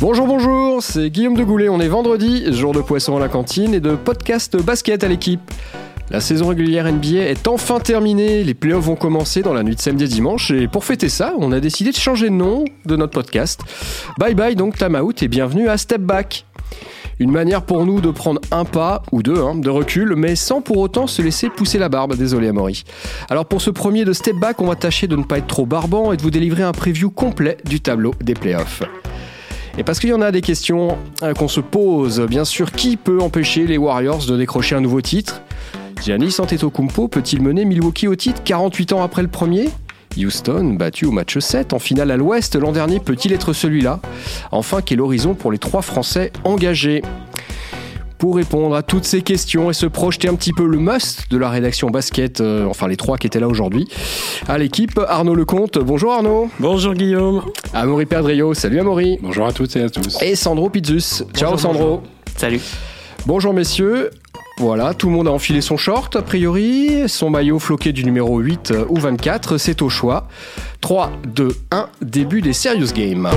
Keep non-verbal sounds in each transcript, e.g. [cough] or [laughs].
Bonjour, bonjour, c'est Guillaume de Goulet. On est vendredi, jour de poisson à la cantine et de podcast basket à l'équipe. La saison régulière NBA est enfin terminée, les playoffs vont commencer dans la nuit de samedi et dimanche et pour fêter ça, on a décidé de changer de nom de notre podcast. Bye bye donc time out et bienvenue à Step Back. Une manière pour nous de prendre un pas, ou deux, hein, de recul, mais sans pour autant se laisser pousser la barbe. Désolé Amaury. Alors pour ce premier de Step Back, on va tâcher de ne pas être trop barbant et de vous délivrer un preview complet du tableau des playoffs. Et parce qu'il y en a des questions euh, qu'on se pose, bien sûr, qui peut empêcher les Warriors de décrocher un nouveau titre? Giannis Antetokounmpo peut-il mener Milwaukee au titre 48 ans après le premier? Houston, battu au match 7 en finale à l'ouest l'an dernier, peut-il être celui-là? Enfin, quel horizon pour les trois Français engagés? Pour répondre à toutes ces questions et se projeter un petit peu le must de la rédaction basket, euh, enfin les trois qui étaient là aujourd'hui, à l'équipe Arnaud Lecomte. Bonjour Arnaud. Bonjour Guillaume. Amaury Perdrio. Salut Amaury. Bonjour à toutes et à tous. Et Sandro Pizzus. Ciao Sandro. Salut. Bonjour messieurs. Voilà, tout le monde a enfilé son short, a priori, son maillot floqué du numéro 8 ou 24, c'est au choix. 3, 2, 1, début des Serious Games.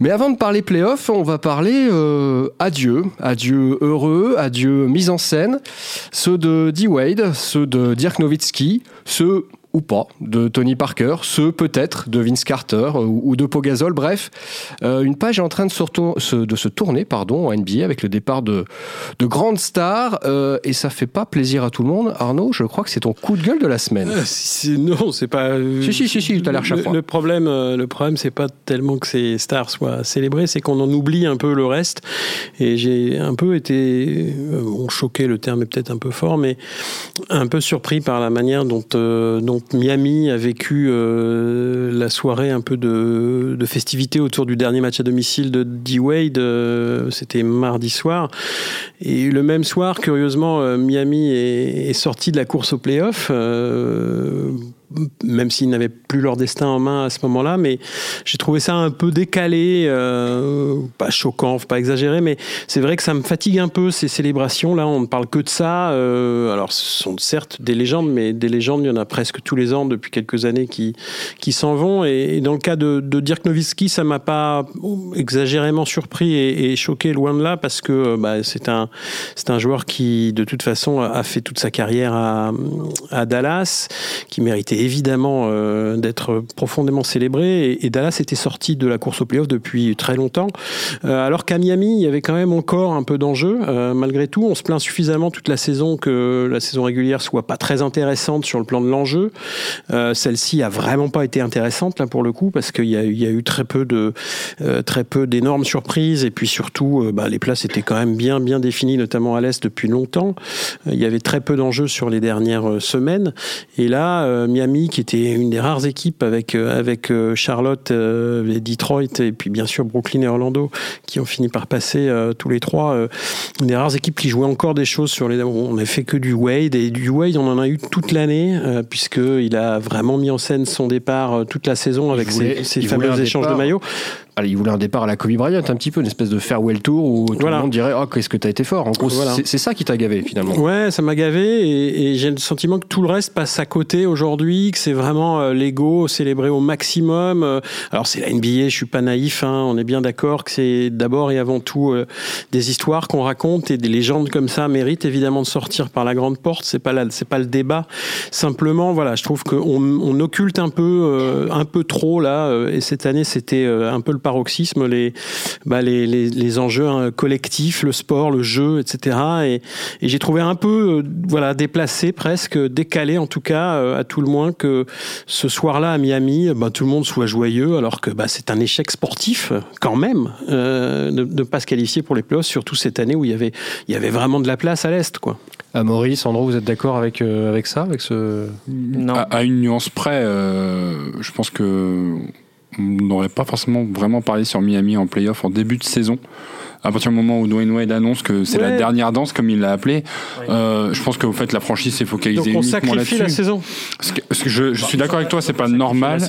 Mais avant de parler playoff, on va parler euh, adieu, adieu heureux, adieu mise en scène, ceux de D-Wade, ceux de Dirk Nowitzki, ceux ou pas de Tony Parker, ceux peut-être de Vince Carter euh, ou, de Pogazol. Bref, euh, une page est en train de se, de se tourner pardon, en NBA avec le départ de, de grandes stars euh, et ça fait pas plaisir à tout le monde. Arnaud, je crois que c'est ton coup de gueule de la semaine. non, c'est pas. si, si, si, si, tu as l'air le, le problème, le problème, c'est pas tellement que ces stars soient célébrées, c'est qu'on en oublie un peu le reste. Et j'ai un peu été, on choqué, le terme est peut-être un peu fort, mais un peu surpris par la manière dont, dont Miami a vécu euh, la soirée un peu de, de, festivité autour du dernier match à domicile de D-Wade. Euh, c'était mardi soir. Et le même soir, curieusement, euh, Miami est, est, sorti de la course au playoff même s'ils n'avaient plus leur destin en main à ce moment-là, mais j'ai trouvé ça un peu décalé, euh, pas choquant, faut pas exagérer, mais c'est vrai que ça me fatigue un peu ces célébrations. Là, on ne parle que de ça. Euh, alors, ce sont certes des légendes, mais des légendes, il y en a presque tous les ans depuis quelques années qui qui s'en vont. Et, dans le cas de, Dirk Nowitzki, ça m'a pas exagérément surpris et, choqué loin de là, parce que bah, c'est un un joueur qui, de toute façon, a fait toute sa carrière à Dallas, qui méritait évidemment euh, d'être profondément célébré. Et, Dallas était sorti de la course au playoff depuis très longtemps. Euh, alors qu'à Miami, il y avait quand même encore un peu d'enjeu. Euh, malgré tout, on se plaint suffisamment toute la saison que la saison régulière soit pas très intéressante sur le plan de l'enjeu. Celle-ci a vraiment pas été intéressante là pour le coup parce qu'il y, y, a eu très peu de très peu d'énormes surprises et puis surtout bah, les places étaient quand même bien bien définies notamment à l'est depuis longtemps. il y avait très peu d'enjeux sur les dernières semaines et là Miami qui était une des rares équipes avec, euh, avec euh, Charlotte euh, et Detroit, et puis bien sûr Brooklyn et Orlando, qui ont fini par passer tous les trois. une des rares équipes qui jouaient encore des choses sur les. On n'a fait que du Wade, et du Wade, on en a eu toute l'année, puisqu'il a vraiment mis en scène son départ toute la saison avec ses, fameux échanges de maillots il voulait un départ à la Kobe Bryant, un petit peu, une espèce de farewell tour où tout le monde dirait Oh, qu'est-ce que t'as été fort. En gros, c'est ça qui t'a gavé finalement. Ouais, ça m'a gavé et, j'ai le sentiment que tout le reste passe à côté aujourd'hui, que c'est vraiment euh, l'ego célébré au maximum. Euh, alors, c'est la NBA, je suis pas naïf, hein, on est bien d'accord que c'est d'abord et avant tout euh, des histoires qu'on raconte et des légendes comme ça méritent évidemment de sortir par la grande porte. C'est pas, c'est pas le débat. Simplement, voilà, je trouve qu'on on occulte un peu, un peu trop là et cette année, c'était un peu le paroxysme les, bah, les, les, les, enjeux hein, collectifs, le sport, le jeu, etc. Et, et j'ai trouvé un peu euh, voilà, déplacé, presque décalé en tout cas, euh, à tout le moins, que ce soir-là à Miami, bah, tout le monde soit joyeux, alors que bah, c'est un échec sportif quand même euh, de ne pas se qualifier pour les playoffs, surtout cette année où il y avait, il y avait vraiment de la place à l'Est. quoi. À Maurice, Sandro, vous êtes d'accord avec, avec ça avec ce... Non. À, à, une nuance près, je pense que on n'aurait pas forcément vraiment parlé sur Miami en playoff en début de saison. À partir du moment où Dwayne Wade annonce que c'est la dernière danse, comme il l'a appelé, euh, je pense que fait, la franchise s'est focalisée Donc on sacrifie la saison. Parce que, je, je suis d'accord avec toi, c'est pas normal,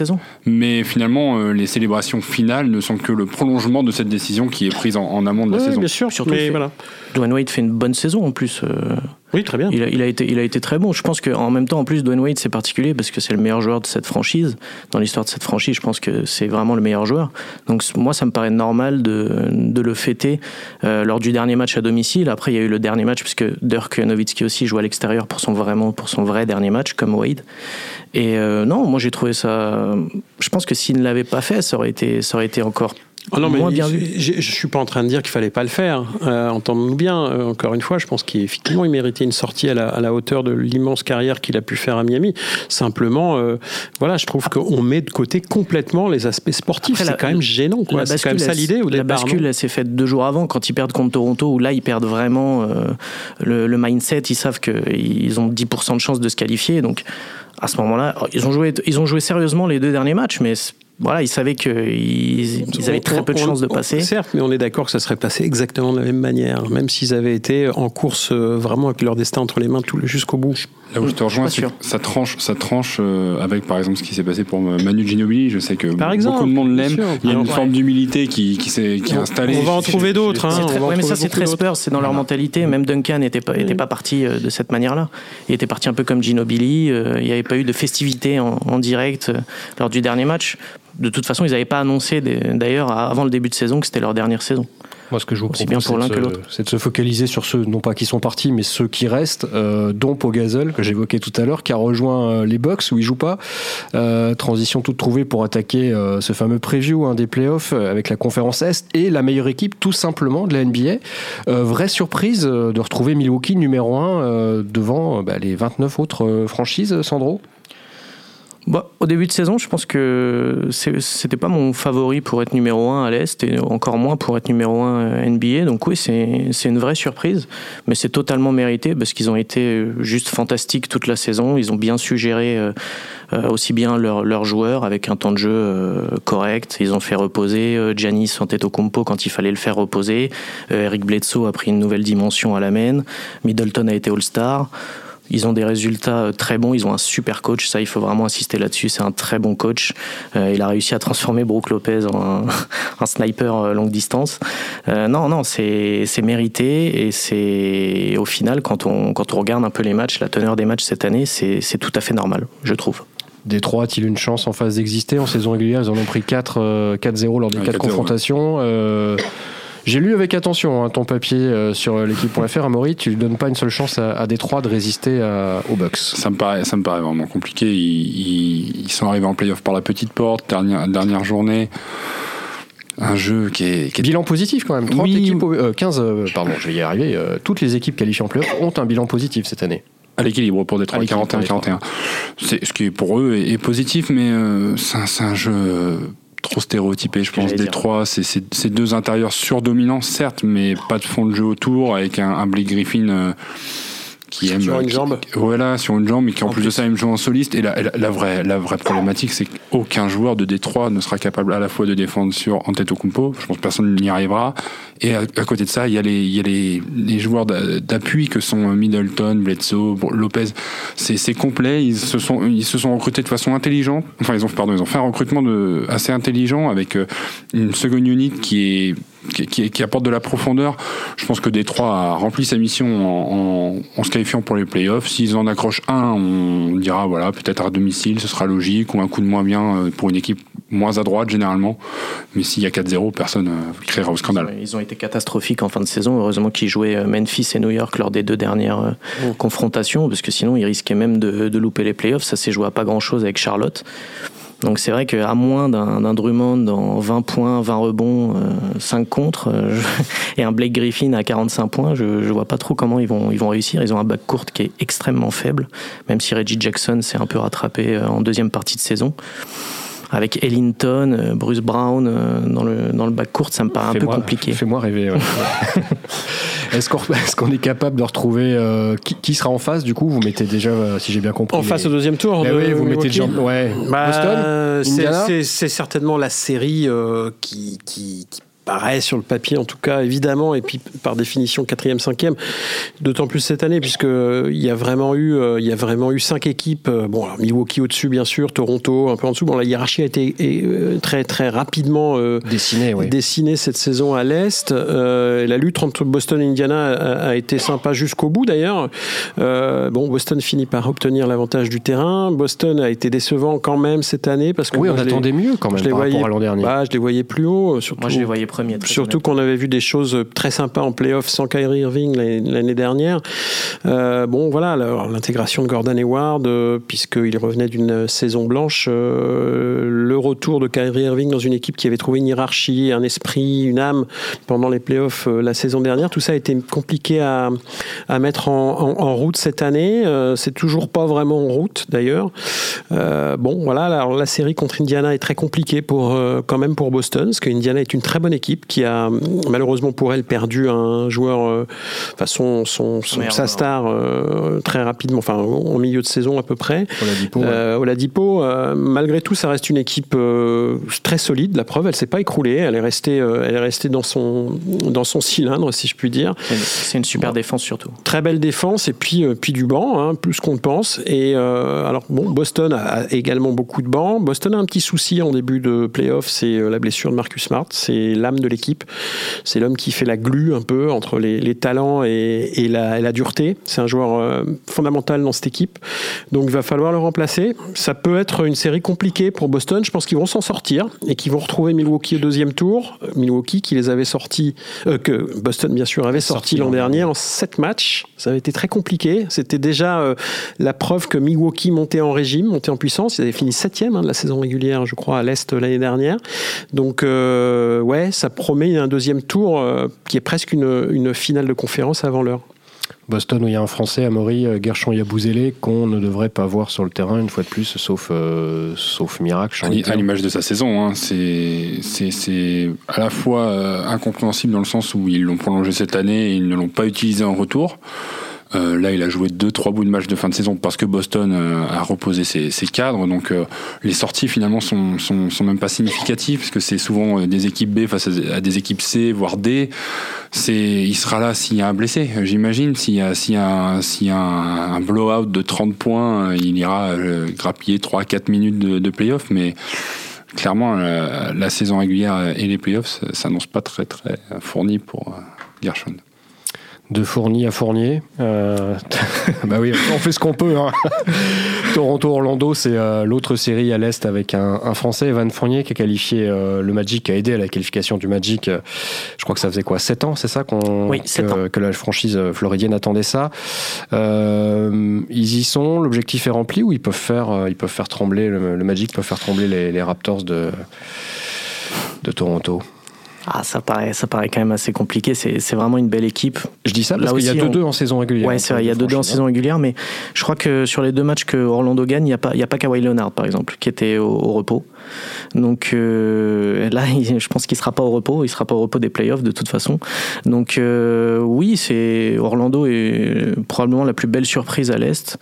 mais finalement euh, les célébrations finales ne sont que le prolongement de cette décision qui est prise en, amont de la saison. Bien sûr, surtout. Mais voilà. Dwayne Wade fait une bonne saison en plus. Euh, Oui, très bien. Il a, il a été, il a été très bon. Je pense qu'en même temps, en plus, Dwayne Wade, c'est particulier parce que c'est le meilleur joueur de cette franchise. Dans l'histoire de cette franchise, je pense que c'est vraiment le meilleur joueur. Donc, moi, ça me paraît normal de, de le fêter euh, lors du dernier match à domicile. Après, il y a eu le dernier match puisque Dirk Nowitzki aussi joue à l'extérieur pour son, vraiment, pour son vrai dernier match, comme Wade. Et euh, non, moi, j'ai trouvé ça. Je pense que s'il ne l'avait pas fait, ça aurait été, ça aurait été encore Oh non, mais moins bien vu. je, je suis pas en train de dire qu'il fallait pas le faire. Euh, Entendons-nous bien. Euh, encore une fois, je pense qu'effectivement, il méritait une sortie à la, à la hauteur de l'immense carrière qu'il a pu faire à Miami. Simplement, euh, voilà, je trouve qu'on met de côté complètement les aspects sportifs. C'est quand même gênant. C'est quand même ça l'idée au La départ. bascule, elle s'est faite deux jours avant, quand ils perdent contre Toronto, où là, ils perdent vraiment le, le mindset. Ils savent qu'ils ont 10% de chance de se qualifier. Donc, à ce moment-là, ils ont joué, ils ont joué sérieusement les deux derniers matchs, mais voilà, ils savaient qu'ils ils avaient très peu de chances de passer. Certes, mais on est d'accord que ça serait passé exactement de la même manière, même s'ils avaient été en course euh, vraiment avec leur destin entre les mains jusqu'au bout. Là où je te rejoins, c'est ça tranche, ça tranche euh, avec par exemple ce qui s'est passé pour Manu Ginobili. Je sais que Par exemple, beaucoup de monde l'aime. Il y a une Ouais. forme d'humilité qui, qui s'est qui est installée. on va en trouver d'autres, hein. Mais ça, c'est très. Spurs, c'est dans leur mentalité. Même Duncan n'était pas, était pas parti euh, de cette manière-là. Il était parti un peu comme Ginobili. Il n'y avait pas eu de festivité en, en direct lors du dernier match. De toute façon, ils n'avaient pas annoncé, d'ailleurs, avant le début de saison, que c'était leur dernière saison. Moi, ce que je vous propose, c'est de se- de focaliser sur ceux, non pas qui sont partis, mais ceux qui restent, euh, dont Pogazol, que j'évoquais tout à l'heure, qui a rejoint euh, les Bucks où il joue pas. Euh, transition toute trouvée pour attaquer euh, ce fameux preview hein, des playoffs avec la conférence Est et la meilleure équipe, tout simplement, de la NBA. Vraie surprise de retrouver Milwaukee numéro 1 devant bah, les 29 autres franchises, Sandro? Bah, au début de saison, je pense que c'était pas mon favori pour être numéro 1 à l'Est et encore moins pour être numéro 1 NBA. Donc oui, c'est une vraie surprise, mais c'est totalement mérité parce qu'ils ont été juste fantastiques toute la saison. Ils ont bien su gérer euh, euh, aussi bien leurs joueurs avec un temps de jeu euh, correct. Ils ont fait reposer euh, Giannis Antetokounmpo quand il fallait le faire reposer. Euh, Eric Bledsoe a pris une nouvelle dimension à la main. Middleton a été All-Star. Ils ont des résultats euh, très bons. Ils ont un super coach. Ça, il faut vraiment insister là-dessus. C'est un très bon coach. Euh, il a réussi à transformer Brook Lopez en un, [laughs] un sniper euh, longue distance. Euh, non, non, c'est c'est mérité. Et c'est au final, quand on, quand on regarde un peu les matchs, la teneur des matchs cette année, c'est c'est tout à fait normal, je trouve. Détroit a-t-il une chance en phase d'exister En saison régulière, ils en ont pris 4, euh, 4-0 lors des Ouais, 4 4-0, confrontations. Euh, J'ai lu avec attention hein, ton papier euh, sur l'équipe.fr. Amaury, tu ne donnes pas une seule chance à, à Détroit de résister à- aux Bucks. Ça me paraît, ça me paraît vraiment compliqué. Ils, ils- ils sont arrivés en playoff par la petite porte, dernière, dernière journée. Un jeu qui est, qui est Bilan positif quand même. 30 Oui. équipes, au- euh, 15, euh, pardon, je vais y arriver. euh, toutes les équipes qualifiées en playoff ont un bilan positif cette année. à l'équilibre pour Détroit, À l'équilibre pour 41-41. C'est ce qui est pour eux est, est positif, mais euh, c'est un, jeu euh, trop stéréotypé, je pense. Détroit, c'est deux intérieurs surdominants, certes, mais pas de fond de jeu autour, avec un, un Blake Griffin euh, qui aime Sur une qui- jambe. voilà, sur une jambe, mais qui en, En plus, de ça aime jouer en soliste. Et la, la, la vraie, la vraie problématique, c'est qu'aucun joueur de Détroit ne sera capable à la fois de défendre sur Antetokounmpo. Je pense que personne n'y arrivera. Et à, à côté de ça, il y a les, il y a les, les joueurs d'a- d'appui que sont Middleton, Bledsoe, Lopez. C'est complet. Ils se sont, ils se sont recrutés de façon intelligente. Enfin, ils ont, pardon, ils ont fait un recrutement de, assez intelligent avec euh, une seconde unit qui est qui, qui, qui apporte de la profondeur. Je pense que Détroit a rempli sa mission en, en, en se qualifiant pour les playoffs. S'ils en accrochent un, on dira voilà, peut-être à domicile, ce sera logique, ou un coup de moins bien euh, pour une équipe moins à droite généralement. Mais s'il y a 4-0, personne ne créera au scandale. Ils ont été catastrophiques en fin de saison. Heureusement qu'ils jouaient euh, Memphis et New York lors des deux dernières euh, confrontations, parce que sinon ils risquaient même de, de louper les playoffs. Ça s'est joué à pas grand-chose avec Charlotte. Donc c'est vrai qu'à moins d'un Drummond en 20 points, 20 rebonds, euh, 5 contre, euh, [laughs] et un Blake Griffin à 45 points, je, je vois pas trop comment ils vont, ils vont réussir. Ils ont un back court qui est extrêmement faible, même si Reggie Jackson s'est un peu rattrapé euh, en deuxième partie de saison. Avec Ellington, euh, Bruce Brown euh, dans le, dans le back court, ça me paraît un peu compliqué. Fais-moi rêver. ouais. [laughs] Est-ce qu'on est, qu'on est capable de retrouver euh, qui, qui sera en face Du coup, vous mettez déjà, euh, si j'ai bien compris. En face les- au deuxième tour. Eh de oui, vous mettez. Ouais. Bah, Boston? c'est- Indiana? c'est- C'est certainement la série euh, qui, qui, qui paraît sur le papier en tout cas évidemment et puis par définition quatrième, cinquième, d'autant plus cette année puisque il y a vraiment eu il y a vraiment eu cinq équipes. Bon, alors Milwaukee au-dessus bien sûr, Toronto un peu en dessous. Bon, la hiérarchie a été très très rapidement dessinée, oui. dessinée cette saison à l'est. la lutte entre Boston et Indiana a, a été sympa jusqu'au bout d'ailleurs. bon, Boston finit par obtenir l'avantage du terrain. Boston a été décevant quand même cette année parce que oui, on attendait mieux quand même je les par voyais, rapport à l'an dernier. Bah, je les voyais plus haut. Surtout, Moi, je les voyais Surtout qu'on avait vu des choses très sympas en playoff sans Kyrie Irving l'année dernière. Euh, bon, voilà, l'intégration de Gordon Hayward, euh, puisqu'il revenait d'une saison blanche, euh, le retour de Kyrie Irving dans une équipe qui avait trouvé une hiérarchie, un esprit, une âme pendant les playoffs la saison dernière, tout ça a été compliqué à, à mettre en, en, en route cette année. C'est toujours pas vraiment en route d'ailleurs. Bon, voilà, alors la série contre Indiana est très compliquée pour quand même pour Boston, parce qu'Indiana est une très bonne équipe qui a malheureusement pour elle perdu un joueur, euh, enfin son, son, son sa star euh, très rapidement, enfin en milieu de saison à peu près. Oladipo, Euh, Oladipo, euh, malgré tout, ça reste une équipe très solide. La preuve, elle s'est pas écroulée. Elle est restée, elle est restée dans son dans son cylindre, si je puis dire. C'est une, super défense surtout. Très belle défense et puis puis du banc, hein, plus qu'on ne pense. Et alors bon, Boston a, a également beaucoup de bancs. Boston a un petit souci en début de playoff, c'est la blessure de Marcus Smart. C'est l'âme de l'équipe. C'est l'homme qui fait la glue un peu entre les, talents et, la, et la dureté. C'est un joueur euh, fondamental dans cette équipe. Donc il va falloir le remplacer. Ça peut être une série compliquée pour Boston. Je pense qu'ils vont s'en sortir et qu'ils vont retrouver Milwaukee au deuxième tour. Milwaukee qui les avait sortis, euh, que Boston bien sûr avait sorti l'an dernier en sept matchs. Ça avait été très compliqué. C'était déjà euh, la preuve que Milwaukee montait en régime, montait en puissance. Ils avaient fini septième hein, de la saison régulière, je crois, à l'Est l'année dernière. Donc, euh, ouais, ça promet un deuxième tour euh, qui est presque une, une, finale de conférence avant l'heure. Boston, où il y a un Français, Amaury Gershon Yabouzélé, qu'on ne devrait pas voir sur le terrain une fois de plus, sauf, euh, sauf miracle. À l'image de sa saison, hein, c'est à la fois euh, incompréhensible dans le sens où ils l'ont prolongé cette année et ils ne l'ont pas utilisé en retour. Euh, là, il a joué deux, trois bouts de match de fin de saison parce que Boston euh, a reposé ses, ses cadres. Donc, euh, les sorties finalement sont, sont, sont, même pas significatives parce que c'est souvent des équipes B face à des équipes C, voire D. C'est, il sera là s'il y a un blessé, j'imagine. S'il y a, s'il y a, un, s'il y a un, blowout de 30 points, il ira grappiller 3-4 minutes de, de playoff, mais clairement, la, la, saison régulière et les playoffs s'annoncent pas très très fournis pour Gershon de Fournier à Fournier. Euh... [laughs] bah oui, on fait ce qu'on peut. Hein. [laughs] Toronto-Orlando, c'est euh, l'autre série à l'Est avec un, un, Français, Evan Fournier, qui a qualifié euh, le Magic, qui a aidé à la qualification du Magic. Euh, je crois que ça faisait quoi 7 ans, c'est ça qu'on oui, que, que, la franchise floridienne attendait ça. Euh, ils y sont, l'objectif est rempli ou ils peuvent faire, ils peuvent faire trembler, le, le Magic peut faire trembler les, les Raptors de, de Toronto? Ah, ça paraît, ça paraît quand même assez compliqué. C'est vraiment une belle équipe. Je dis ça parce qu'il y a 2-2 on... en saison régulière. Ouais, c'est vrai, il y a 2-2 en saison régulière, mais je crois que sur les deux matchs que Orlando gagne, il n'y a, pas, il y a pas Kawhi Leonard, par exemple, qui était au, au repos. Donc euh, là, je pense qu'il ne sera pas au repos. Il ne sera pas au repos des playoffs de toute façon. Donc euh, oui, c'est Orlando est probablement la plus belle surprise à l'Est.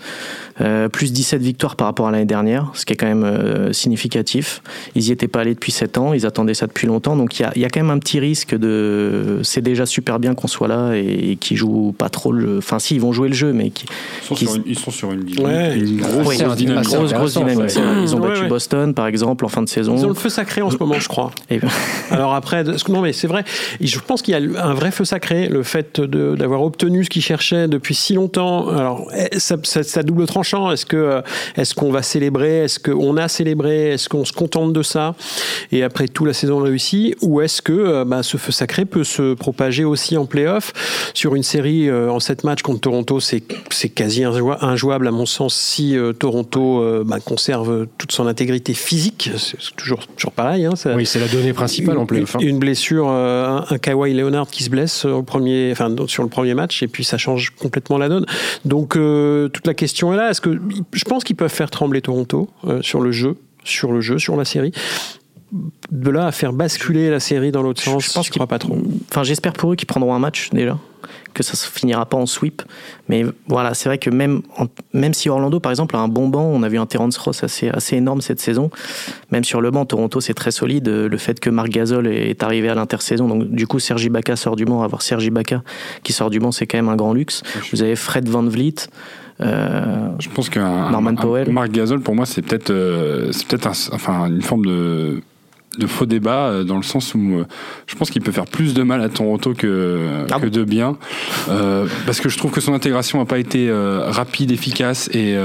Euh, plus 17 victoires par rapport à l'année dernière, ce qui est quand même euh, significatif. Ils n'y étaient pas allés depuis 7 ans, ils attendaient ça depuis longtemps, donc il y a, y a, quand même un petit risque de... C'est déjà super bien qu'on soit là et, et qu'ils jouent pas trop le... Enfin si, ils vont jouer le jeu, mais... Qui, ils, sont qui... Une, ils, sont sur une, ouais, une grosse, ouais, grosse dynamique. Grosse, grosse dynamique. Ouais. Ils ont battu ouais, Boston, par exemple, en fin de saison. Ils ont le feu sacré en ce moment, je crois. Et [laughs] Alors après, non mais c'est vrai, je pense qu'il y a un vrai feu sacré, le fait d'avoir obtenu ce qu'ils cherchaient depuis si longtemps. Alors, ça, ça, ça double tranchant. Est-ce que est-ce qu'on va célébrer? Est-ce qu'on a célébré? Est-ce qu'on se contente de ça? Et après tout, la saison réussie Ou est-ce que bah, ce feu sacré peut se propager aussi en playoff Sur une série euh, en 7 matchs contre Toronto, c'est quasi injouable à mon sens si euh, Toronto euh, bah, conserve toute son intégrité physique. C'est toujours, toujours pareil. Hein, ça, oui, c'est la donnée principale une, en playoff. Hein. Une blessure, un, un Kawhi Leonard qui se blesse au premier, enfin, sur le premier match et puis ça change complètement la donne. Donc toute la question est là. Est-ce que je pense qu'ils peuvent faire trembler Toronto euh, sur le jeu, sur le jeu, sur la série? De là à faire basculer la série dans l'autre sens, je pense qu'ils crois pas trop. Enfin, j'espère pour eux qu'ils prendront un match déjà. que ça se finira pas en sweep. Mais voilà, c'est vrai que même, même si Orlando, par exemple, a un bon banc, on a vu un Terence Ross assez, assez énorme cette saison. Même sur le banc, Toronto, c'est très solide. Le fait que Marc Gasol est arrivé à l'intersaison, donc du coup, Sergi Baca sort du banc. Avoir Sergi Baca qui sort du banc, c'est quand même un grand luxe. Vous avez Fred Van Vliet. Euh, je pense que Norman Powell. Marc Gasol, pour moi, c'est peut-être euh, c'est peut-être enfin, une forme de de faux débat euh, dans le sens où euh, je pense qu'il peut faire plus de mal à Toronto que, ah que de bien. Euh, parce que je trouve que son intégration n'a pas été rapide, efficace et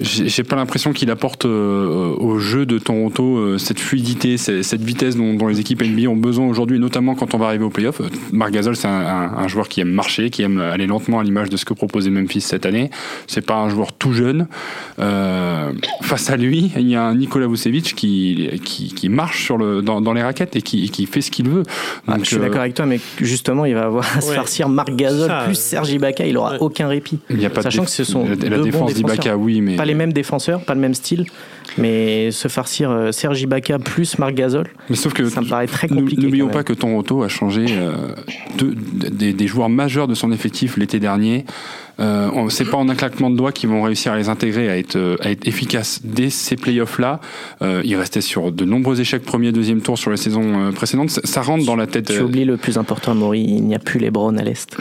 j'ai pas l'impression qu'il apporte euh, au jeu de Toronto euh, cette fluidité, cette vitesse dont, les équipes NBA ont besoin aujourd'hui, notamment quand on va arriver au playoff. Marc Gasol, c'est un, joueur qui aime marcher, qui aime aller lentement à l'image de ce que proposait Memphis cette année. C'est pas un joueur tout jeune. Euh, face à lui, il y a un Nikola Vucevic qui, qui, marche sur le, dans, les raquettes et qui, qui fait ce qu'il veut. Ah, je suis d'accord avec toi, mais justement, il va avoir à se farcir Marc Gasol plus Serge Ibaka, il aura aucun répit. Il y a pas Sachant que ce sont la, la défense d'Ibaka, oui, mais les mêmes défenseurs, pas le même style. Mais se farcir euh, Serge Ibaka plus Marc Gasol, mais sauf que ça me paraît très compliqué. N'oublions pas que Toronto a changé euh, des, joueurs majeurs de son effectif l'été dernier. Euh, c'est pas en un claquement de doigts qu'ils vont réussir à les intégrer, à être, euh, à être efficaces dès ces playoffs-là. Euh, ils restaient sur de nombreux échecs premier, deuxième tour sur les saisons précédentes. Ça, rentre dans la tête. Tu oublies le plus important, Maury, il n'y a plus les Browns à l'Est.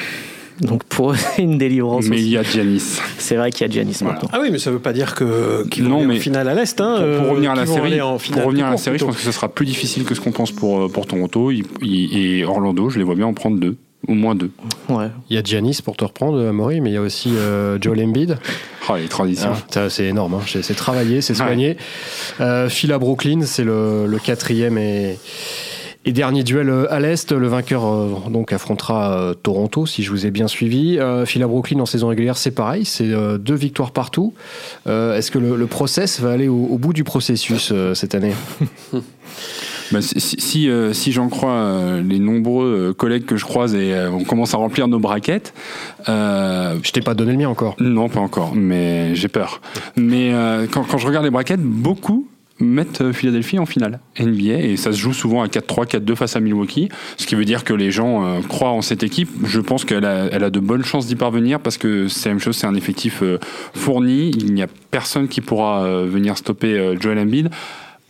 Donc pour [laughs] une délivrance. Mais il y a Giannis. C'est vrai qu'il y a Giannis maintenant. Ah oui, mais ça ne veut pas dire que qu'il non, mais finale à l'est. Hein, pour, revenir à la série, pour revenir à la série, je pense que ce sera plus difficile que ce qu'on pense pour pour Toronto et Orlando. Je les vois bien en prendre deux. Au moins deux. Ouais. Il y a Giannis pour te reprendre, Maury, mais il y a aussi euh, Joel Embiid. Oh, les transitions. Ah, c'est énorme. Hein. C'est travaillé, c'est soigné. Euh, Phila Brooklyn, c'est le, le, quatrième et et dernier duel euh, à l'Est, le vainqueur euh, donc affrontera euh, Toronto, si je vous ai bien suivi. Euh, Phila Brooklyn en saison régulière, c'est pareil, c'est deux victoires partout. Est-ce que le, process va aller au, bout du processus cette année? [laughs] Bah, si, si, si j'en crois les nombreux collègues que je croise et on commence à remplir nos braquettes. je t'ai pas donné le mien encore. Non, pas encore, mais j'ai peur. Mais quand, quand, je regarde les braquettes, beaucoup mettent euh, Philadelphie en finale NBA et ça se joue souvent à 4-3, 4-2 face à Milwaukee, ce qui veut dire que les gens euh, croient en cette équipe. Je pense qu'elle a, elle a de bonnes chances d'y parvenir parce que c'est la même chose, c'est un effectif euh, fourni, il n'y a personne qui pourra venir stopper Joel Embiid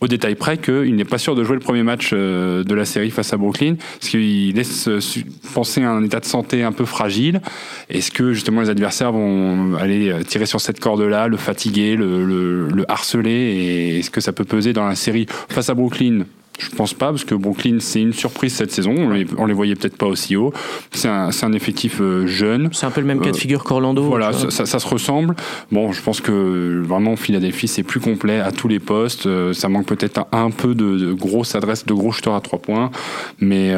au détail près qu'il n'est pas sûr de jouer le premier match euh, de la série face à Brooklyn, parce qu'il laisse euh, penser à un état de santé un peu fragile. Est-ce que justement les adversaires vont aller euh, tirer sur cette corde-là, le fatiguer, le, le harceler, et est-ce que ça peut peser dans la série face à Brooklyn? Je pense pas, parce que Brooklyn, c'est une surprise cette saison. On les, les voyait peut-être pas aussi haut. C'est un, un, effectif euh, jeune. C'est un peu le même cas de euh, figure qu'Orlando. Voilà, ça, ça, se ressemble. Bon, je pense que vraiment, Philadelphie, c'est plus complet à tous les postes. Euh, ça manque peut-être un, peu de, de grosses adresses, de gros shooters à trois points. Mais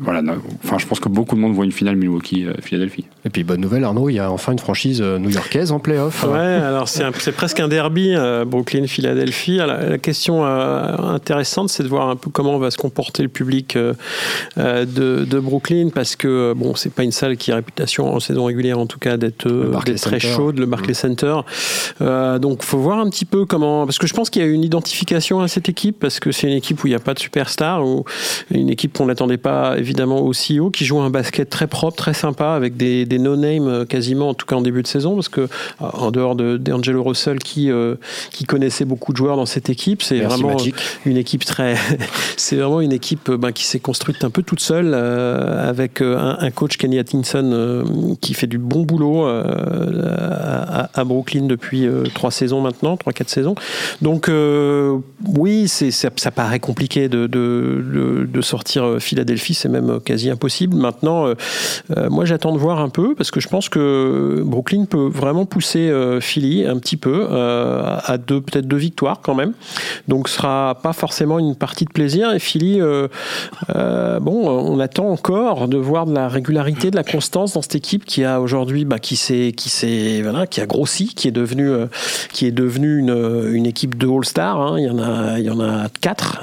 voilà, enfin, je pense que beaucoup de monde voit une finale Milwaukee-Philadelphie. Et puis, bonne nouvelle, Arnaud, il y a enfin une franchise new-yorkaise en playoff. Ouais, alors c'est presque un derby, Brooklyn-Philadelphie. La, la, question intéressante, c'est de voir un peu comment va se comporter le public euh, euh, de, Brooklyn parce que bon, c'est pas une salle qui a réputation en saison régulière en tout cas d'être euh, très chaude, le Barclays mmh. Center. Euh, donc faut voir un petit peu comment parce que je pense qu'il y a une identification à cette équipe parce que c'est une équipe où il n'y a pas de superstar ou une équipe qu'on n'attendait pas évidemment aussi haut qui joue un basket très propre, très sympa avec des, des no-name quasiment en tout cas en début de saison parce que en dehors de d'Angelo Russell qui qui connaissait beaucoup de joueurs dans cette équipe, c'est vraiment une équipe très [laughs] c'est vraiment une équipe ben, qui s'est construite un peu toute seule euh, avec euh, un, coach Kenny Atkinson euh, qui fait du bon boulot à, Brooklyn depuis trois saisons maintenant, trois quatre saisons. Donc oui, ça, paraît compliqué de, de, sortir Philadelphie, c'est même quasi impossible. Maintenant, moi j'attends de voir un peu parce que je pense que Brooklyn peut vraiment pousser Philly un petit peu à deux peut-être deux victoires quand même. Donc ce sera pas forcément une partie de plaisir. Et Philly, euh, euh, bon, on attend encore de voir de la régularité, de la constance dans cette équipe qui a aujourd'hui, bah, qui s'est, qui s'est, voilà, qui a grossi, qui est devenue, euh, qui est devenue une, une équipe de All-Star. Hein. Il y en a, il y en a quatre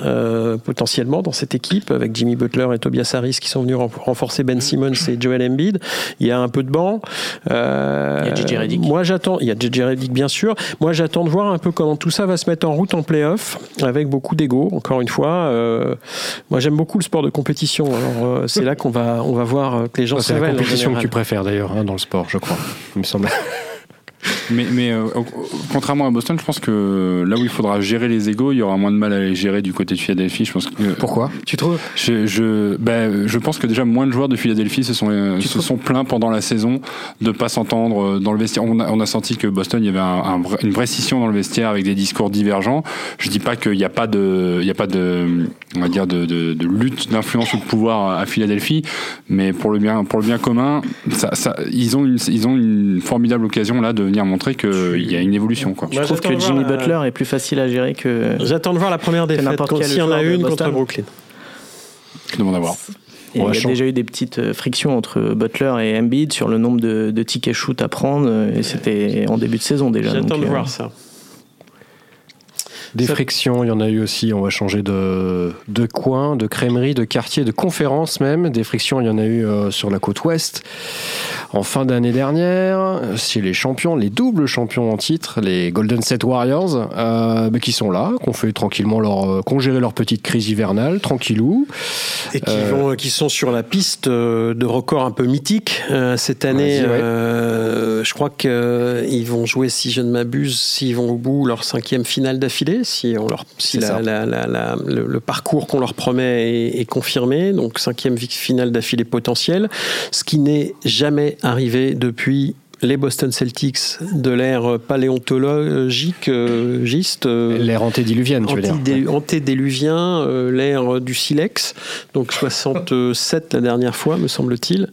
potentiellement dans cette équipe avec Jimmy Butler et Tobias Harris qui sont venus renforcer Ben Simmons et Joel Embiid. Il y a un peu de banc. il y a JJ Redick. Moi, j'attends. Il y a JJ Redick, bien sûr. Moi, j'attends de voir un peu comment tout ça va se mettre en route en playoff avec beaucoup d'ego, encore une fois Euh, moi, j'aime beaucoup le sport de compétition. Alors, euh, c'est là qu'on va, on va voir que les gens se C'est la compétition que tu préfères d'ailleurs hein, dans le sport, je crois. Il me semble. [laughs] Mais, mais euh, contrairement à Boston, je pense que là où il faudra gérer les égaux, il y aura moins de mal à les gérer du côté de Philadelphie. Je pense que Pourquoi? Tu trouves? je, je, ben, je pense que déjà moins de joueurs de Philadelphie se sont, euh, se sont plaints pendant la saison de pas s'entendre euh, dans le vestiaire. On a, on a senti que Boston, il y avait un- un vrai- une vraie scission dans le vestiaire avec des discours divergents. Je dis pas qu'il n'y a pas de, il y a pas de, on va dire de, de, de lutte d'influence ou de pouvoir à Philadelphie, mais pour le bien, pour le bien commun, ça, ça, ils ont une, ils ont une formidable occasion là de venir montrer qu'il y a une évolution. Quoi. Moi, Je trouve j'attends que de Jimmy voir, Butler est plus facile à gérer que. J'attends de voir la première défaite, n'importe quand- y en a une contre. Brooklyn. Je demande à voir. Et il y a changer. déjà eu des petites euh, frictions entre Butler et Embiid sur le nombre de, de tickets shoot à prendre, euh, et c'était en début de saison déjà. J'attends de euh, voir ça. Des frictions, il y en a eu aussi. On va changer de, de coin, de crèmerie, de quartier, de conférence même. Des frictions, il y en a eu euh, sur la côte ouest. En fin d'année dernière, chez les champions, les doubles champions en titre, les Golden State Warriors, euh, bah, qui sont là, qui ont fait tranquillement leur, euh, qui ont géré leur petite crise hivernale, tranquillou. Et qui, vont, qui sont sur la piste de records un peu mythiques cette année. Ouais. je crois qu'ils vont jouer, si je ne m'abuse, s'ils vont au bout, leur cinquième finale d'affilée, si, on leur, si C'est la- ça. la- la- la- le, le parcours qu'on leur promet est, est confirmé. Donc cinquième finale d'affilée potentielle, ce qui n'est jamais arrivé depuis les Boston Celtics de l'ère paléontologique, euh, giste, euh, L'ère antédiluvienne, tu veux dire. Antidé- antédéluvien, euh, l'ère du silex, donc 67 la dernière fois, me semble-t-il,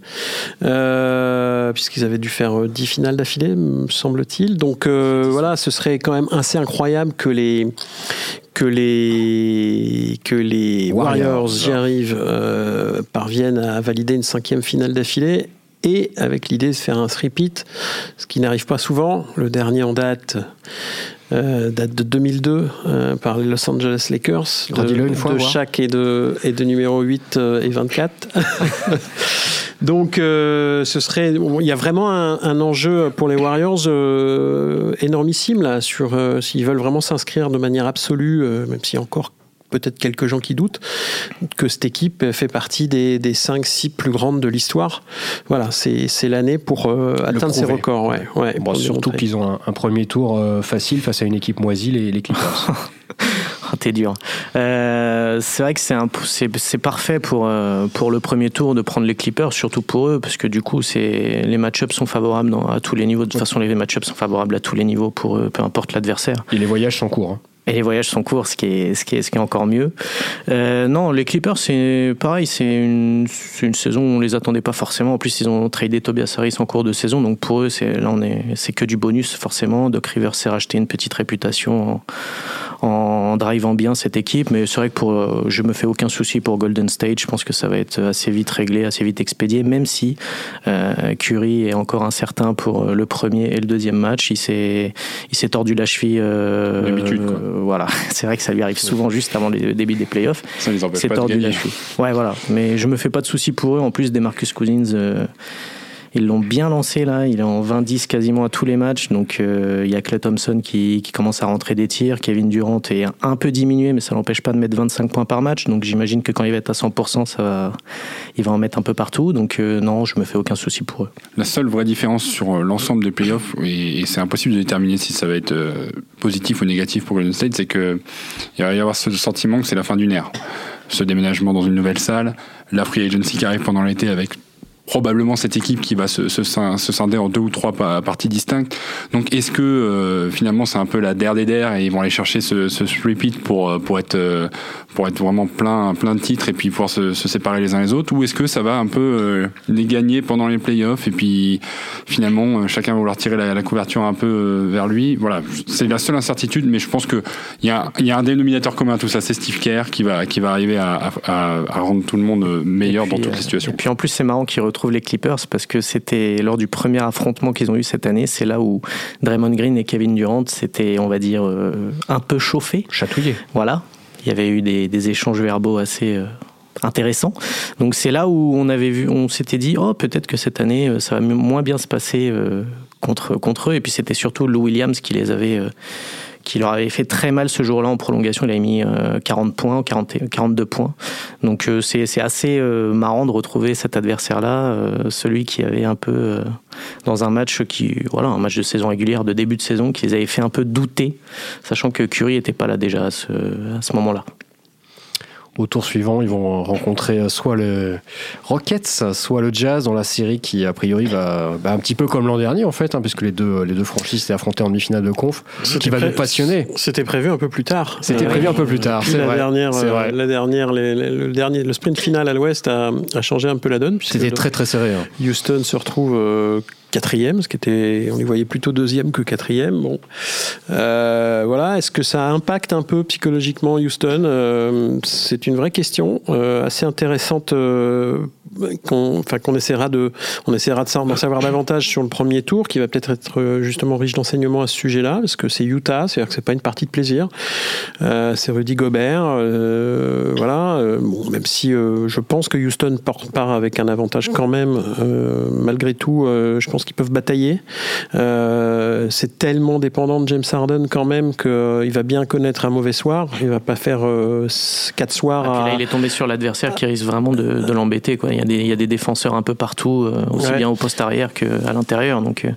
puisqu'ils avaient dû faire euh, 10 finales d'affilée, me semble-t-il. Donc voilà, ce serait quand même assez incroyable que les que les que les Warriors. Warriors, j'y arrive, parviennent à valider une cinquième finale d'affilée. Et avec l'idée de faire un repeat, ce qui n'arrive pas souvent. Le dernier en date euh, date de 2002 euh, par les Los Angeles Lakers de, une fois, de. Shaq et de, et de numéro 8 euh, et 24. [laughs] Donc euh, ce serait il y a vraiment un, un enjeu pour les Warriors euh, énormissime là sur euh, s'ils veulent vraiment s'inscrire de manière absolue même a encore peut-être quelques gens qui doutent que cette équipe fait partie des, des 5-6 plus grandes de l'histoire. Voilà, c'est l'année pour euh, atteindre ces records. Ouais, ouais, Bon, surtout qu'ils ont un, un premier tour euh, facile face à une équipe moisie, les, les Clippers. Ah, [laughs] T'es dur. Euh, c'est vrai que c'est un- c'est c'est parfait pour euh, pour le premier tour de prendre les Clippers, surtout pour eux, parce que du coup c'est les match-ups sont favorables dans- à tous les niveaux. De toute façon, les match-ups sont favorables à tous les niveaux pour eux, peu importe l'adversaire. Et les voyages sont courts. hein. Et les voyages sont courts, ce qui est, ce qui est, ce qui est encore mieux. Euh, non, les Clippers, c'est pareil, c'est une, une saison où on les attendait pas forcément. En plus, ils ont tradé Tobias Harris en cours de saison, donc pour eux, c'est là on est, c'est que du bonus forcément. Doc Rivers s'est racheté une petite réputation en, en drivant bien cette équipe, mais c'est vrai que pour, euh, je me fais aucun souci pour Golden State. Je pense que ça va être assez vite réglé, assez vite expédié, même si euh, Curry est encore incertain pour euh, le premier et le deuxième match. Il s'est, il s'est tordu la cheville. euh, D'habitude, voilà, [laughs] c'est vrai que ça lui arrive souvent juste avant le début des playoffs. Ça les empêche C'est pas de gagner. Ouais, voilà. Mais je me fais pas de soucis pour eux. En plus, des Marcus Cousins, euh, ils l'ont bien lancé là. Il est en 20-10 quasiment à tous les matchs. Donc euh, il y a Clay Thompson qui, qui commence à rentrer des tirs. Kevin Durant est un peu diminué, mais ça l'empêche pas de mettre 25 points par match. Donc j'imagine que quand il va être à 100%, ça va, il va en mettre un peu partout. Donc euh, non, je me fais aucun souci pour eux. La seule vraie différence sur l'ensemble des playoffs, et, et c'est impossible de déterminer si ça va être positif ou négatif pour Golden State, c'est que il va y avoir ce sentiment que c'est la fin d'une ère. Ce déménagement dans une nouvelle salle, la free agency qui arrive pendant l'été avec probablement cette équipe qui va se, se, se scinder en deux ou trois pa- parties distinctes. Donc est-ce que euh, finalement c'est un peu la der des der et ils vont aller chercher ce, ce repeat pour, euh, pour, être, euh, pour être vraiment plein, plein de titres et puis pouvoir se, se séparer les uns les autres? Ou est-ce que ça va un peu euh, les gagner pendant les playoffs et puis finalement chacun va vouloir tirer la, la couverture un peu vers lui? Voilà. C'est la seule incertitude mais je pense que il y a, il y a un dénominateur commun à tout ça c'est Steve Kerr qui va, qui va arriver à, à, à- à rendre tout le monde meilleur dans toutes les situations. Et puis en plus, c'est marrant qu'ils retrouvent les Clippers parce que c'était lors du premier affrontement qu'ils ont eu cette année. C'est là où Draymond Green et Kevin Durant s'étaient, on va dire, euh, un peu chauffés. Chatouillé. Voilà. Il y avait eu des, des échanges verbaux assez euh, intéressants. Donc c'est là où on avait vu, on s'était dit, oh peut-être que cette année euh, ça va moins bien se passer euh, contre contre eux. Et puis c'était surtout Lou Williams qui les avait euh, qui leur avait fait très mal ce jour-là en prolongation. Il avait mis 40 points, 40, 42 points. Donc c'est assez marrant de retrouver cet adversaire-là, celui qui avait un peu dans un match qui, voilà, un match de saison régulière, de début de saison, qui les avait fait un peu douter, sachant que Curry n'était pas là déjà à ce, à ce moment-là au tour suivant, ils vont rencontrer euh, soit le Rockets, soit le Jazz dans la série qui, a priori, va bah, un petit peu comme l'an dernier, en fait, hein, puisque les deux, les deux franchises s'étaient affrontées en demi-finale de conf, qui va nous passionner. C'était prévu un peu plus tard. C'était prévu un peu plus tard, c'est vrai. Dernière, euh, La dernière, le, dernier, le sprint final à l'ouest a, changé un peu la donne. C'était très très serré. Hein. Houston se retrouve euh, quatrième, ce qui était, on les voyait plutôt deuxième que quatrième. Bon, euh, voilà. Est-ce que ça impacte un peu psychologiquement Houston? Euh, C'est une vraie question, euh, assez intéressante qu'on qu'on essaiera de, on essaiera d'en savoir davantage sur le premier tour, qui va peut-être être justement riche d'enseignements à ce sujet-là, parce que c'est Utah, c'est-à-dire que c'est pas une partie de plaisir. C'est Rudy Gobert, voilà. Bon, même si je pense que Houston part, part, avec un avantage quand même, malgré tout, je pense qu'ils peuvent batailler. c'est tellement dépendant de James Harden quand même qu'il va bien connaître un mauvais soir. Il va pas faire quatre soirs. Et puis là, il est tombé sur l'adversaire qui risque vraiment de, de l'embêter, quoi il y a des défenseurs un peu partout, euh, aussi bien au poste arrière qu'à l'intérieur. Donc euh,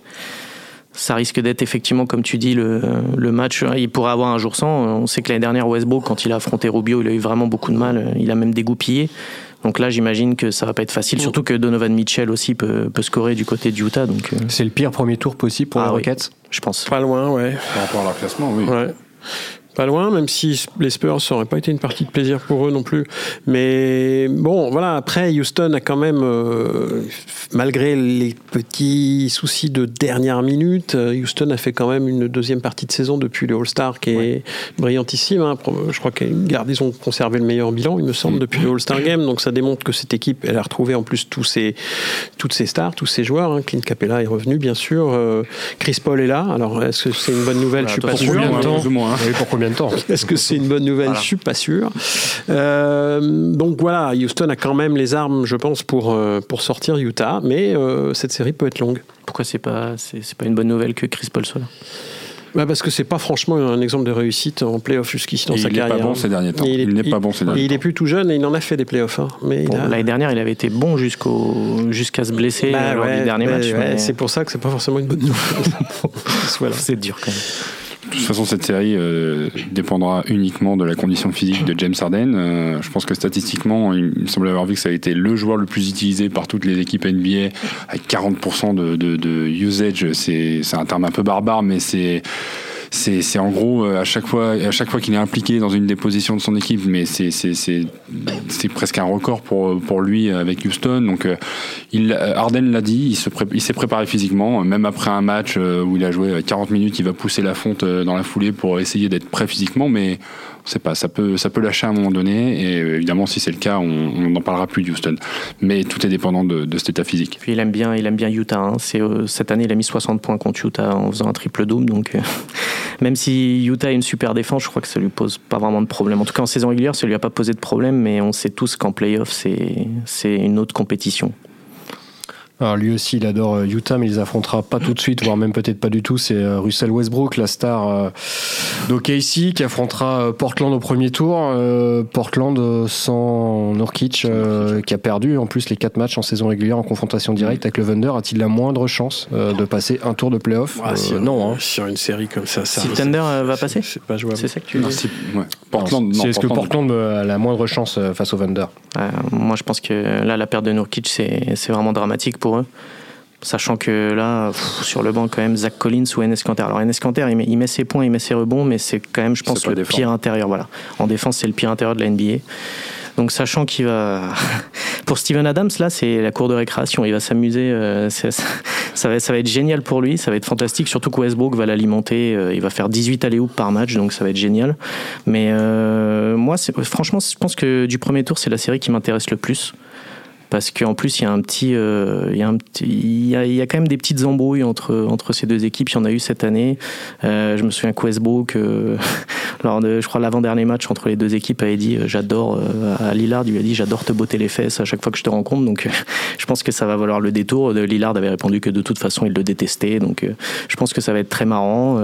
ça risque d'être effectivement, comme tu dis, le, le, match. Euh, il pourrait avoir un jour sans. On sait que l'année dernière, Westbrook, quand il a affronté Rubio, il a eu vraiment beaucoup de mal. Il a même dégoupillé. Donc là, j'imagine que ça va pas être facile, surtout que Donovan Mitchell aussi peut, peut scorer du côté de Utah. Donc c'est le pire premier tour possible pour ah les Rockets, je pense. Pas loin, ouais. Par rapport à leur classement, oui. Ouais. Pas loin, même si les Spurs, ça n'aurait pas été une partie de plaisir pour eux non plus. Mais bon, voilà, après, Houston a quand même, euh, malgré les petits soucis de dernière minute, euh, Houston a fait quand même une deuxième partie de saison depuis le All-Star qui est brillantissime. Hein. Je crois qu'ils ont conservé le meilleur bilan, il me semble, depuis le All-Star Game. Donc ça démontre que cette équipe, elle a retrouvé en plus tous ses, toutes ses stars, tous ses joueurs. Hein. Clint Capella est revenu, bien sûr. Euh, Chris Paul est là. Alors, est-ce que c'est une bonne nouvelle? Je suis pas sûr. Combien temps [laughs] Est-ce que c'est une bonne nouvelle Je suis pas sûr. Euh, donc voilà, Houston a quand même les armes, je pense, pour, euh, pour sortir Utah, mais euh, cette série peut être longue. Pourquoi c'est pas c'est pas une bonne nouvelle que Chris Paul soit là? Bah parce que c'est pas franchement un exemple de réussite en playoff jusqu'ici dans sa carrière. Il n'est pas bon ces derniers temps. Il n'est pas bon ces derniers Il est plus tout jeune et il en a fait des playoffs. Hein. Mais L'année dernière, il avait été bon jusqu'au jusqu'à se blesser bah lors du dernier match. C'est pour ça que c'est pas forcément une bonne nouvelle. [laughs] voilà. C'est dur quand même. De toute façon, cette série euh, dépendra uniquement de la condition physique de James Harden. Euh, je pense que statistiquement, il me semble avoir vu que ça a été le joueur le plus utilisé par toutes les équipes NBA, avec 40% de, usage. C'est un terme un peu barbare, mais c'est c'est en gros euh, à chaque fois qu'il est impliqué dans une des positions de son équipe mais c'est presque un record pour pour lui avec Houston. Donc euh, il Harden l'a dit il se il s'est préparé physiquement. Même après un match euh, où il a joué 40 minutes il va pousser la fonte dans la foulée pour essayer d'être prêt physiquement. Mais c'est pas, ça peut, ça peut lâcher à un moment donné. Et évidemment, si c'est le cas, on n'en parlera plus de Houston. Mais tout est dépendant de, cet état physique. Il aime bien, il aime bien Utah. Hein. Euh, cette année, il a mis 60 points contre Utah en faisant un triple double. Donc, euh, [laughs] même si Utah a une super défense, je crois que ça lui pose pas vraiment de problème. En tout cas, en saison régulière, ça lui a pas posé de problème. Mais on sait tous qu'en playoff, c'est une autre compétition. Alors lui aussi, il adore euh, Utah, mais il les affrontera pas tout de suite, voire même peut-être pas du tout. C'est euh, Russell Westbrook, la star euh, d'OKC, qui affrontera Portland au premier tour. Portland sans Nurkic, qui a perdu en plus les quatre matchs en saison régulière en confrontation directe avec le Thunder. A-t-il la moindre chance de passer un tour de playoff? Ah, Non. Hein. Sur une série comme ça, ça si Thunder va passer, c'est pas jouable. C'est ça que tu dis? Portland, c'est est-ce que Portland a la moindre chance face au Thunder Moi, je pense que là, la perte de Nurkic, c'est vraiment dramatique eux. Sachant que là, sur le banc, quand même, Zach Collins ou Enes Kanter. Alors, Enes Kanter, il met, il met, ses points, il met ses rebonds, mais c'est quand même, je pense, le pire intérieur. Voilà. En défense, c'est le pire intérieur de la NBA. Donc, sachant qu'il va. [laughs] pour Steven Adams, là, c'est la cour de récréation. Il va s'amuser. Euh, ça, va, ça va être génial pour lui. Ça va être fantastique. Surtout que Westbrook va l'alimenter. Euh, il va faire 18 alley par match. Donc, ça va être génial. Mais euh, moi, franchement, je pense que du premier tour, c'est la série qui m'intéresse le plus parce qu'en plus il y a un petit, euh, y quand même des petites embrouilles entre entre ces deux équipes. Il y en a eu cette année. Euh, je me souviens que Westbrook, euh, [laughs] lors de, je crois, l'avant-dernier match entre les deux équipes, avait dit J'adore, à Lillard, il lui a dit J'adore te botter les fesses à chaque fois que je te rencontre. Donc [laughs] je pense que ça va valoir le détour. Lillard avait répondu que de toute façon, il le détestait. Donc je pense que ça va être très marrant.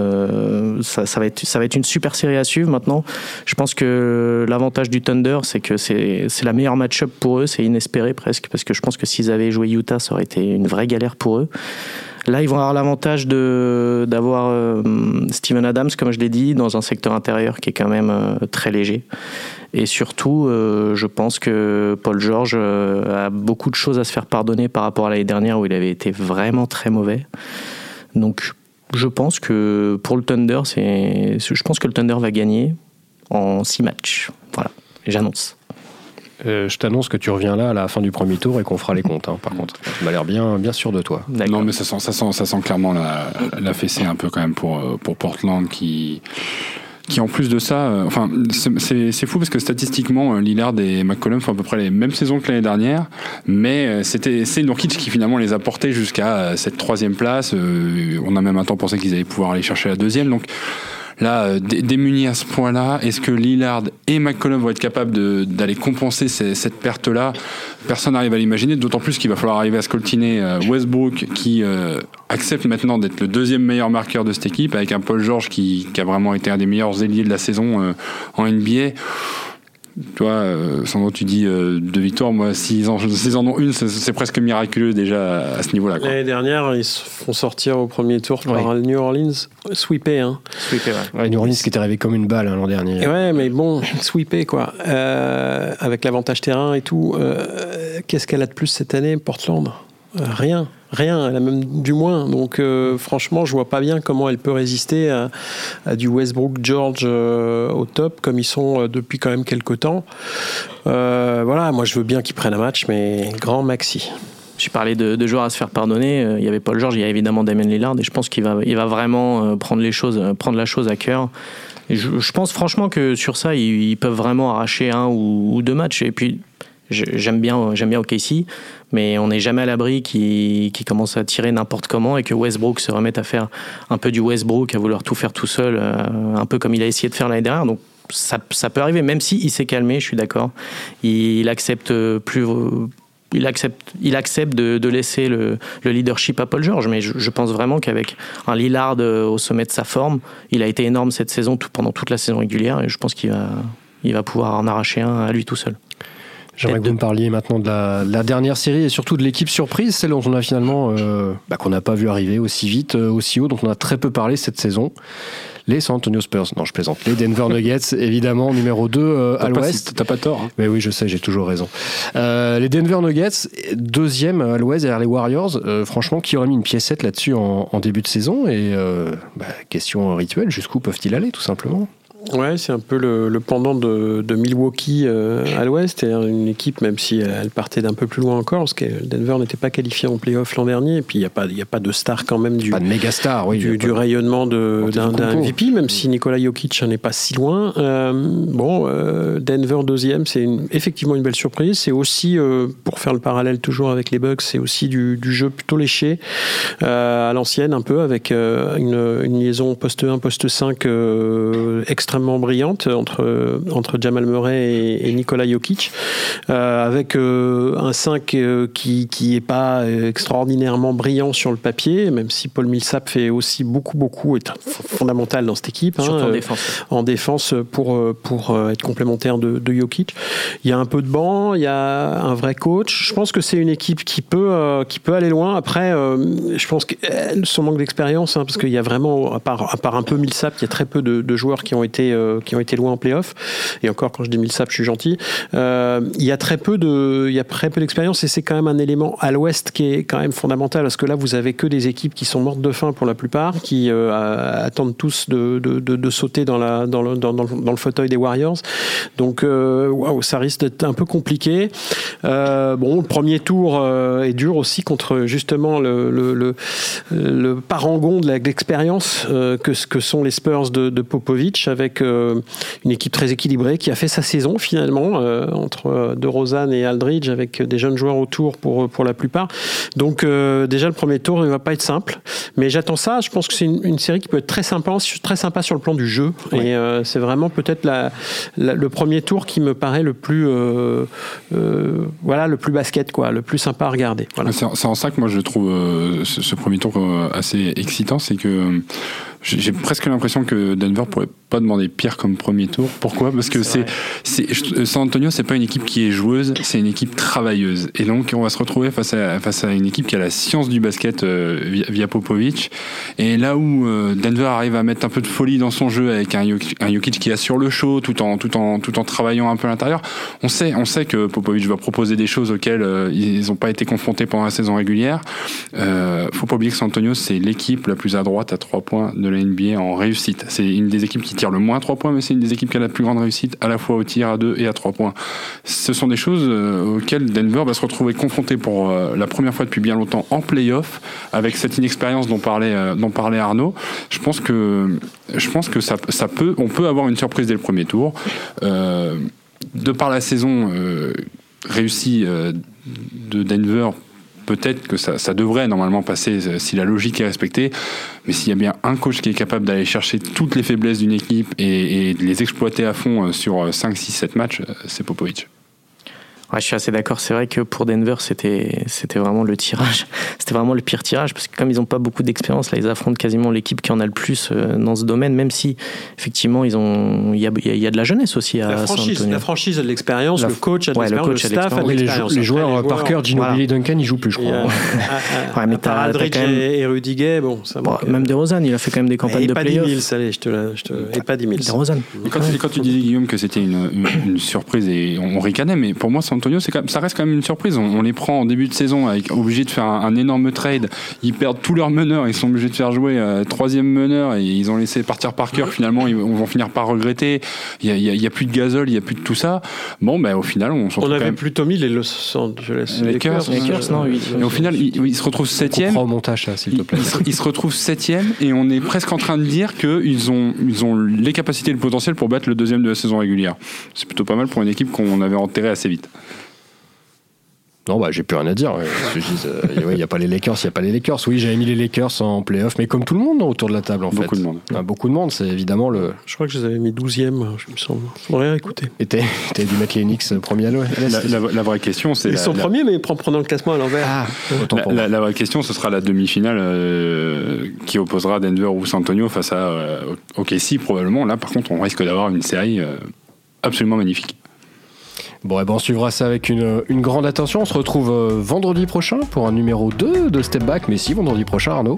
Ça, ça, va être, ça va être une super série à suivre maintenant. Je pense que l'avantage du Thunder, c'est que c'est la meilleure match-up pour eux. C'est inespéré presque, parce que je pense que s'ils avaient joué Utah, ça aurait été une vraie galère pour eux. Là, ils vont avoir l'avantage d'avoir euh, Steven Adams, comme je l'ai dit, dans un secteur intérieur qui est quand même euh, très léger. Et surtout, euh, je pense que Paul George a beaucoup de choses à se faire pardonner par rapport à l'année dernière où il avait été vraiment très mauvais. Donc, je pense que pour le Thunder, c'est, je pense que le Thunder va gagner en six matchs. Voilà, j'annonce. Euh, je t'annonce que tu reviens là à la fin du premier tour et qu'on fera les comptes. Hein, par contre, [laughs] tu m'as l'air bien, bien sûr de toi. Non, mais ça sent, ça sent, ça sent clairement la, la fessée un peu quand même pour, euh, pour Portland qui qui en plus de ça, euh, enfin c'est fou parce que statistiquement Lillard et McCollum font à peu près les mêmes saisons que l'année dernière, mais c'était c'est Nurkic qui finalement les a portés jusqu'à cette troisième place. on a même un temps pensé qu'ils allaient pouvoir aller chercher la deuxième, donc Là, euh, démunis à ce point-là, est-ce que Lillard et McCollum vont être capables d'aller compenser cette perte-là? Personne n'arrive à l'imaginer, d'autant plus qu'il va falloir arriver à scoltiner euh, Westbrook qui euh, accepte maintenant d'être le deuxième meilleur marqueur de cette équipe, avec un Paul George qui a vraiment été un des meilleurs ailiers de la saison en NBA. Toi, euh, Sandro, tu dis euh, deux victoires. Moi, s'ils en, en, ont une, c'est presque miraculeux déjà à ce niveau-là. L'année dernière, ils se font sortir au premier tour par New Orleans, sweepé. Hein. Sweepé, ouais. New Orleans qui était arrivé comme une balle hein, l'an dernier. ouais, mais bon, sweepé quoi. Euh, avec l'avantage terrain et tout. Qu'est-ce qu'elle a de plus cette année, Portland? Rien rien, elle a même du moins. Donc euh, franchement, je vois pas bien comment elle peut résister à, du Westbrook George euh, au top, comme ils sont euh, depuis quand même quelques temps. voilà, moi je veux bien qu'ils prennent un match, mais grand maxi. Je parlais de, joueurs à se faire pardonner. Il y avait Paul George, il y a évidemment Damien Lillard, et je pense qu'il va, il va vraiment prendre les choses, prendre la chose à cœur. je, je, pense franchement que sur ça, ils, peuvent vraiment arracher un ou, ou deux matchs. Et puis j'aime bien, j'aime bien OKC, mais on n'est jamais à l'abri qui, qui commence à tirer n'importe comment et que Westbrook se remette à faire un peu du Westbrook, à vouloir tout faire tout seul, euh, un peu comme il a essayé de faire l'année dernière. Donc ça, ça, peut arriver, même si s'est calmé, je suis d'accord. Il, accepte plus. Il accepte, il accepte de, laisser le, le, leadership à Paul George, mais je, pense vraiment qu'avec un Lillard euh, au sommet de sa forme, il a été énorme cette saison, pendant toute la saison régulière, et je pense qu'il va, il va pouvoir en arracher un à lui tout seul. J'aimerais que vous me parliez maintenant de la, dernière série et surtout de l'équipe surprise, celle dont on a finalement, euh, bah, qu'on n'a pas vu arriver aussi vite, euh, aussi haut, dont on a très peu parlé cette saison. Les San Antonio Spurs, non je plaisante, les Denver [laughs] Nuggets, évidemment, numéro 2 euh, à l'ouest. T'as pas tort. Hein. Mais oui, je sais, j'ai toujours raison. les Denver Nuggets, deuxième à l'ouest derrière les Warriors, franchement, qui aurait mis une piécette là-dessus en, début de saison? Et bah, question rituelle, jusqu'où peuvent-ils aller, tout simplement? Ouais, c'est un peu le, pendant de, Milwaukee euh, à l'ouest. Et une équipe, même si elle partait d'un peu plus loin encore, parce que Denver n'était pas qualifié en playoff l'an dernier. Et puis, il n'y a, pas, a pas de star quand même du, pas de méga star, oui, du, rayonnement d'un MVP, même si Nikola Jokic n'est pas si loin. Euh, bon, euh, Denver deuxième, c'est effectivement une belle surprise. C'est aussi, pour faire le parallèle toujours avec les Bucks, c'est aussi du, jeu plutôt léché à l'ancienne, un peu, avec une, une, liaison poste 1, poste 5 extra extrêmement brillante entre, entre Jamal Murray et, et Nikola Jokic, euh, avec euh, un 5 euh, qui n'est pas extraordinairement brillant sur le papier, même si Paul Millsap fait aussi beaucoup, beaucoup, est fondamental dans cette équipe. Hein, en défense. En défense pour, pour être complémentaire de, de Jokic. Il y a un peu de banc, il y a un vrai coach. Je pense que c'est une équipe qui peut, qui peut aller loin. Après, je pense que son manque d'expérience, hein, parce qu'il y a vraiment, à part, à part un peu Millsap, il y a très peu de, de joueurs qui ont été euh, qui ont été loin en playoff. Et encore, quand je dis Millsap, je suis gentil. Euh, il y a très peu de, il y a très peu d'expérience et c'est quand même un élément à l'Ouest qui est quand même fondamental parce que là, vous avez que des équipes qui sont mortes de faim pour la plupart, qui euh, attendent tous de, de, de, sauter dans, la, dans, le, dans, dans, le fauteuil des Warriors. Donc, ça risque d'être un peu compliqué. bon, le premier tour est dur aussi contre justement le, le, le, parangon de l'expérience que, que sont les Spurs de, de Popovic avec avec une équipe très équilibrée qui a fait sa saison finalement entre De Rosanne et Aldridge avec des jeunes joueurs autour pour, pour la plupart. Donc déjà le premier tour ne va pas être simple, mais j'attends ça. Je pense que c'est une, série qui peut être très sympa, très sympa sur le plan du jeu. Et c'est vraiment peut-être la, le premier tour qui me paraît le plus, voilà, le plus basket, quoi, le plus sympa à regarder. Voilà. C'est en ça que moi je trouve ce, ce, premier tour assez excitant, c'est que j'ai presque l'impression que Denver pourrait pas demander pire comme premier tour. Pourquoi? Parce que c'est, San Antonio, c'est pas une équipe qui est joueuse, c'est une équipe travailleuse. Et donc on va se retrouver face à face à une équipe qui a la science du basket euh, via, Popovic. Et là où euh, Denver arrive à mettre un peu de folie dans son jeu avec un, un Jokic qui assure le show tout en tout en tout en travaillant un peu à l'intérieur, on sait on sait que Popovic va proposer des choses auxquelles euh, ils n'ont pas été confrontés pendant la saison régulière. Euh, faut pas oublier que San Antonio c'est l'équipe la plus à droite à trois points de NBA en réussite. C'est une des équipes qui tire le moins à 3 points, mais c'est une des équipes qui a la plus grande réussite à la fois au tir à 2 et à 3 points. Ce sont des choses euh, auxquelles Denver va se retrouver confronté pour euh, la première fois depuis bien longtemps en playoff, avec cette inexpérience dont parlait, euh, dont parlait Arnaud. Je pense que, je pense que ça, ça peut, on peut avoir une surprise dès le premier tour. de par la saison réussie de Denver peut-être que ça, devrait normalement passer euh, si la logique est respectée. Mais s'il y a bien un coach qui est capable d'aller chercher toutes les faiblesses d'une équipe et, de les exploiter à fond euh, sur 5, 6, 7 matchs, euh, c'est Popovic. Ouais, je suis assez d'accord. C'est vrai que pour Denver, c'était, c'était vraiment le tirage. [laughs] C'était vraiment le pire tirage parce que comme ils n'ont pas beaucoup d'expérience, là, ils affrontent quasiment l'équipe qui en a le plus euh, dans ce domaine, même si effectivement, ils ont, il y a, il y a de la jeunesse aussi à la franchise, La franchise a de l'expérience, le coach a de l'expérience, le, staff a de l'expérience. Les, joueurs, Parker, Ginobili, Duncan, ils jouent plus, je crois. [laughs] ouais, mais t'as Aldridge quand même... et Rudy Gay, bon, ça bon, Même DeRozan, il a fait quand même des campagnes de playoffs. Et pas 10 000, allez, je te, je te... et pas 10 000. DeRozan. Quand, quand tu disais Guillaume que c'était une, une, surprise et on ricanait, mais pour moi, San Antonio, c'est ça reste quand même une surprise. On, les prend en début de saison, avec, obligés de faire un, énorme trade. Ils perdent tous leurs meneurs, ils sont obligés de faire jouer euh, troisième meneur et ils ont laissé partir par cœur. Finalement, ils vont finir par regretter. Il n'y a, plus de gazole, il n'y a plus de tout ça. Bon, ben au final, on On avait plutôt mis les Los Angeles Lakers. Lakers, non, oui. Et au final, ils, se retrouvent septième. au montage, s'il te plaît. Ils, se, retrouvent septième et on est presque en train de dire qu'ils ont, ils ont les capacités et le potentiel pour battre le deuxième de la saison régulière. C'est plutôt pas mal pour une équipe qu'on avait enterrée assez vite. Non, bah, j'ai plus rien à dire. Il n'y a pas les Lakers, il n'y a pas les Lakers. Oui, j'avais mis les Lakers en playoff, mais comme tout le monde autour de la table, en beaucoup fait. De monde. Ah, beaucoup de monde, c'est évidemment le. Je crois que je les avais mis 12e, je me semble. Faudrait écouter. Et t'as dû mettre les Knicks premier à l'ouest. La, vraie question, c'est. Ils sont premiers, mais prenant le classement à l'envers. Ah, la, vraie question, ce sera la demi-finale euh, qui opposera Denver ou San Antonio face à euh, OKC, probablement. Là, par contre, on risque d'avoir une série euh, absolument magnifique. Bon, et eh ben on suivra ça avec une, une grande attention. On se retrouve euh, vendredi prochain pour un numéro 2 de Step Back. Mais si, vendredi prochain, Arnaud.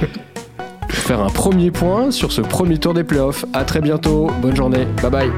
[laughs] faire un premier point sur ce premier tour des playoffs. À très bientôt. Bonne journée. Bye bye.